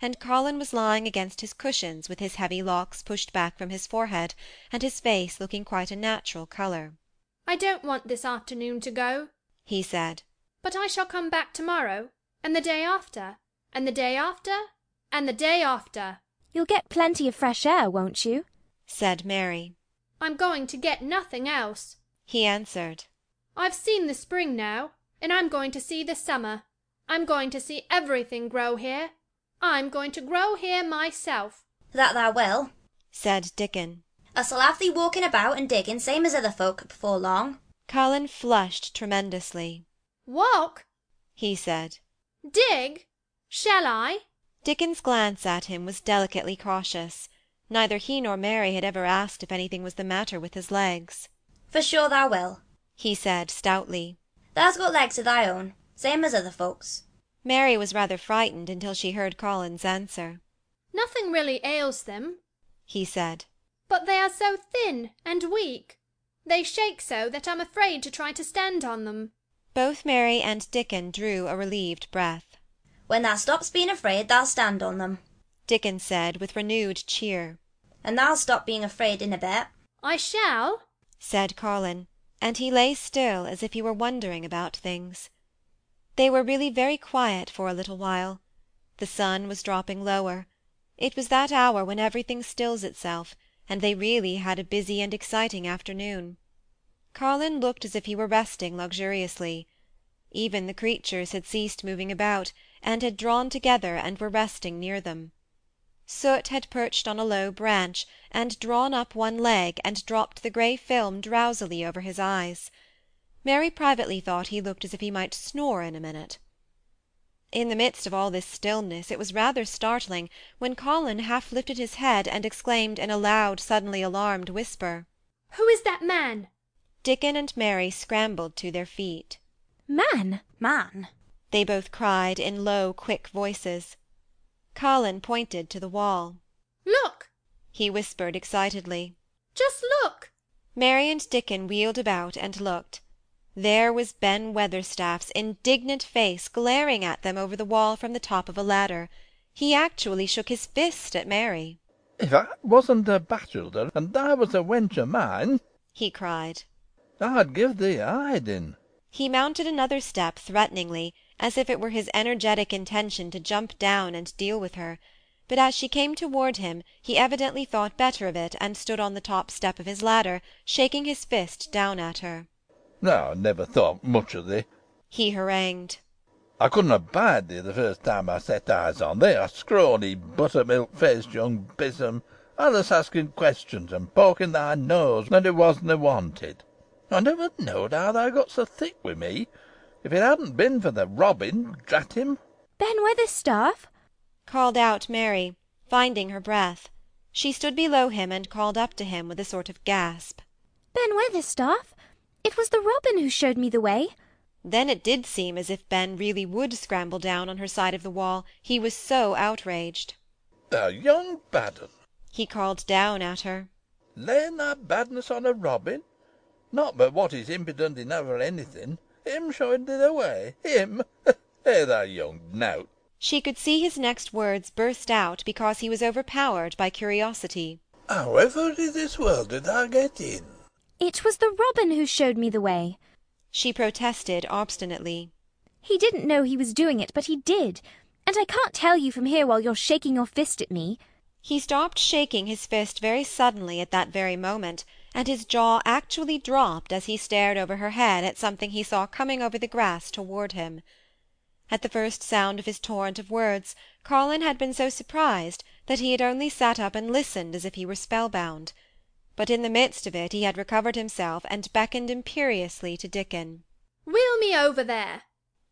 and colin was lying against his cushions with his heavy locks pushed back from his forehead and his face looking quite a natural colour I don't want this afternoon to go, he said but I shall come back to-morrow, and the day after, and the day after, and the day after. You'll get plenty of fresh air, won't you? said mary I'm going to get nothing else. he answered I've seen the spring now, and I'm going to see the summer. I'm going to see everything grow here. I'm going to grow here myself. That thou will. said dickon Us'll have thee walking about and digging same as other folk before long. colin flushed tremendously Walk? he said Dig? Shall I? dickon's glance at him was delicately cautious neither he nor mary had ever asked if anything was the matter with his legs For sure thou will. he said stoutly Thou's got legs of thy own, same as other folks. Mary was rather frightened until she heard colin's answer Nothing really ails them, he said but they are so thin and weak. They shake so that I'm afraid to try to stand on them. both mary and dickon drew a relieved breath When thou stops being afraid, thou'll stand on them. dickon said with renewed cheer And thou'll stop being afraid in a bit. I shall. said colin and he lay still as if he were wondering about things they were really very quiet for a little while. The sun was dropping lower. It was that hour when everything stills itself and they really had a busy and exciting afternoon. Colin looked as if he were resting luxuriously. Even the creatures had ceased moving about and had drawn together and were resting near them. Soot had perched on a low branch and drawn up one leg and dropped the grey film drowsily over his eyes mary privately thought he looked as if he might snore in a minute in the midst of all this stillness it was rather startling when colin half lifted his head and exclaimed in a loud suddenly alarmed whisper Who is that man? dickon and mary scrambled to their feet Man! Man. they both cried in low quick voices colin pointed to the wall Look! he whispered excitedly Just look! mary and dickon wheeled about and looked there was ben weatherstaff's indignant face glaring at them over the wall from the top of a ladder. He actually shook his fist at mary. If I wasn't a bachelor, and I was a wench of mine, he cried. I'd give thee a hiding. he mounted another step threateningly as if it were his energetic intention to jump down and deal with her. But as she came toward him he evidently thought better of it and stood on the top step of his ladder shaking his fist down at her I never thought much of thee. he harangued I couldn't abide thee the first time I set eyes on thee, a scrawny, buttermilk faced young besom, allus asking questions and poking thy nose when it wasna wanted. I never knowed how thou got so thick wi' me. If it hadn't been for the robin, drat him. Ben Weatherstaff? called out mary finding her breath she stood below him and called up to him with a sort of gasp Ben Weatherstaff? It was the robin who showed me the way. then it did seem as if ben really would scramble down on her side of the wall he was so outraged Thou young bad un, he called down at her laying thy badness on a robin. Not but what he's impudent enough for anything. Him showing thee the way. Him! Hey, thou young nowt. she could see his next words burst out because he was overpowered by curiosity However in this world did I get in? It was the robin who showed me the way. she protested obstinately He didn't know he was doing it, but he did. And I can't tell you from here while you're shaking your fist at me. He stopped shaking his fist very suddenly at that very moment, and his jaw actually dropped as he stared over her head at something he saw coming over the grass toward him. At the first sound of his torrent of words, Colin had been so surprised that he had only sat up and listened as if he were spellbound. But in the midst of it he had recovered himself and beckoned imperiously to Dickon. Wheel me over there,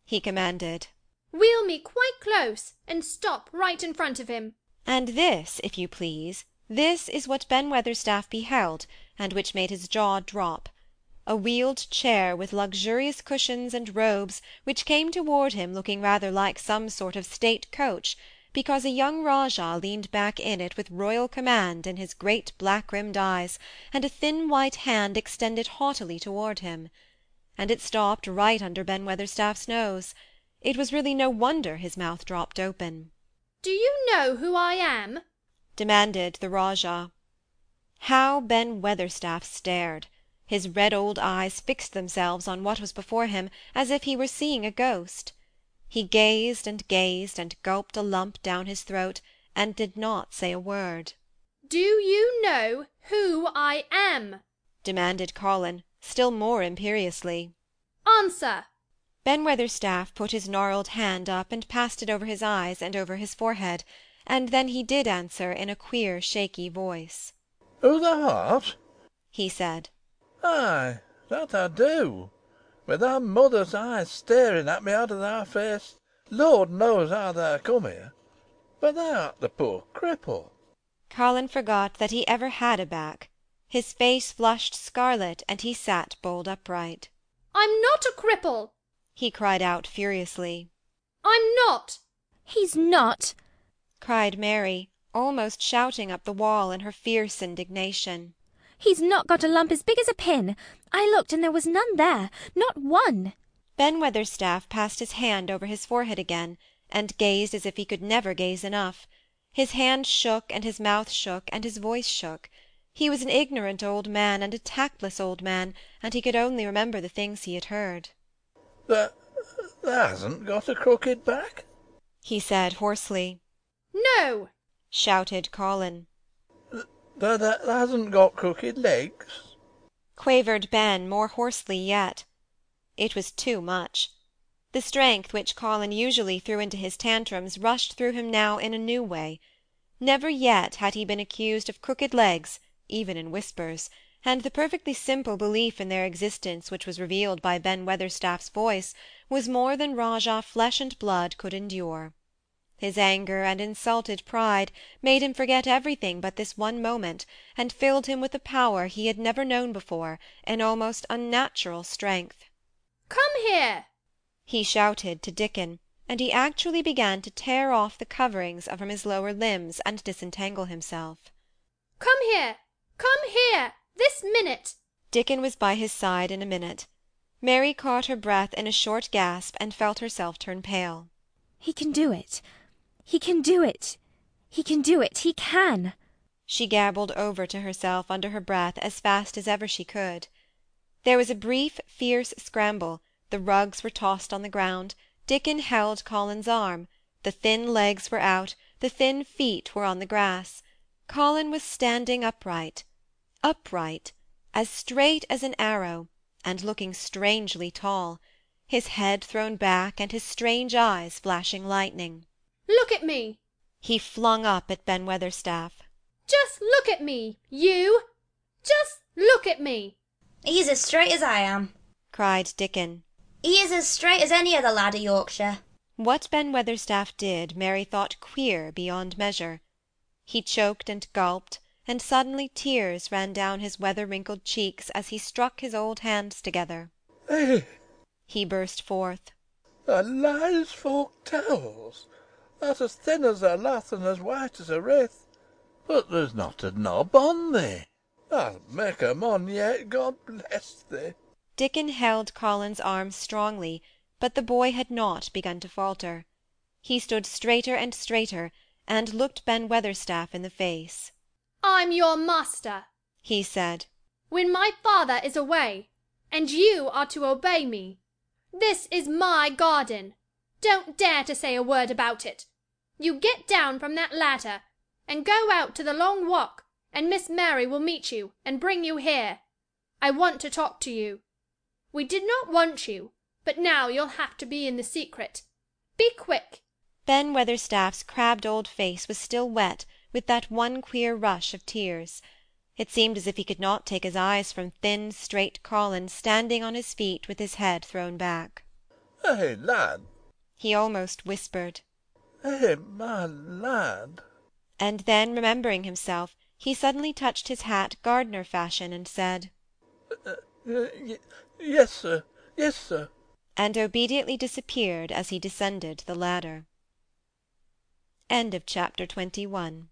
he commanded. Wheel me quite close, and stop right in front of him. And this, if you please, this is what Ben Weatherstaff beheld, and which made his jaw drop a wheeled chair with luxurious cushions and robes, which came toward him looking rather like some sort of state coach, because a young rajah leaned back in it with royal command in his great black-rimmed eyes, and a thin white hand extended haughtily toward him. And it stopped right under Ben Weatherstaff's nose. It was really no wonder his mouth dropped open. Do you know who I am? demanded the rajah. How Ben Weatherstaff stared! His red old eyes fixed themselves on what was before him as if he were seeing a ghost. He gazed and gazed, and gulped a lump down his throat, and did not say a word. Do you know who I am? demanded Colin, still more imperiously. Answer! Ben Weatherstaff put his gnarled hand up and passed it over his eyes and over his forehead, and then he did answer in a queer shaky voice. "Who thou art?" he said. "Ay, that I do, with thy mother's eyes staring at me out of thy face. Lord knows how thou come here, but thou art the poor cripple." Colin forgot that he ever had a back. His face flushed scarlet, and he sat bolt upright. I'm not a cripple he cried out furiously. I'm not. He's not, cried Mary, almost shouting up the wall in her fierce indignation. He's not got a lump as big as a pin. I looked and there was none there, not one. Ben Weatherstaff passed his hand over his forehead again, and gazed as if he could never gaze enough. His hand shook, and his mouth shook, and his voice shook. He was an ignorant old man and a tactless old man, and he could only remember the things he had heard. Thou, thou hasn't got a crooked back? he said hoarsely. No! shouted Colin. Thou, thou hasn't got crooked legs? quavered Ben more hoarsely yet. It was too much. The strength which Colin usually threw into his tantrums rushed through him now in a new way. Never yet had he been accused of crooked legs, even in whispers and the perfectly simple belief in their existence which was revealed by Ben Weatherstaff's voice was more than Rajah flesh and blood could endure. His anger and insulted pride made him forget everything but this one moment, and filled him with a power he had never known before, an almost unnatural strength. Come here! he shouted to Dickon, and he actually began to tear off the coverings from his lower limbs and disentangle himself. Come here! Come here! This minute!" Dickon was by his side in a minute. Mary caught her breath in a short gasp, and felt herself turn pale. "He can do it! He can do it! He can do it! He can!" she gabbled over to herself under her breath as fast as ever she could. There was a brief fierce scramble, the rugs were tossed on the ground, Dickon held Colin's arm, the thin legs were out, the thin feet were on the grass. Colin was standing upright upright, as straight as an arrow, and looking strangely tall, his head thrown back and his strange eyes flashing lightning. "Look at me!" he flung up at Ben Weatherstaff. "Just look at me, you! Just look at me!" "He's as straight as I am," cried Dickon. "He is as straight as any other lad of Yorkshire." What Ben Weatherstaff did Mary thought queer beyond measure. He choked and gulped, and suddenly tears ran down his weather-wrinkled cheeks as he struck his old hands together. Eh! he burst forth. The lies folk tells! Thou's as thin as a lath and as white as a wraith, but there's not a knob on thee. I'll make a mon yet, God bless thee!" Dickon held Colin's arm strongly, but the boy had not begun to falter. He stood straighter and straighter, and looked Ben Weatherstaff in the face. I'm your master, he said, when my father is away, and you are to obey me. This is my garden. Don't dare to say a word about it. You get down from that ladder, and go out to the long walk, and Miss Mary will meet you, and bring you here. I want to talk to you. We did not want you, but now you'll have to be in the secret. Be quick!" Ben Weatherstaff's crabbed old face was still wet with that one queer rush of tears. It seemed as if he could not take his eyes from thin, straight Collins standing on his feet with his head thrown back. "Eh, lad! He almost whispered. Eh, my lad!" And then, remembering himself, he suddenly touched his hat gardener fashion, and said, "Y- yes, sir, yes, sir." and obediently disappeared as he descended the ladder. End of Chapter 21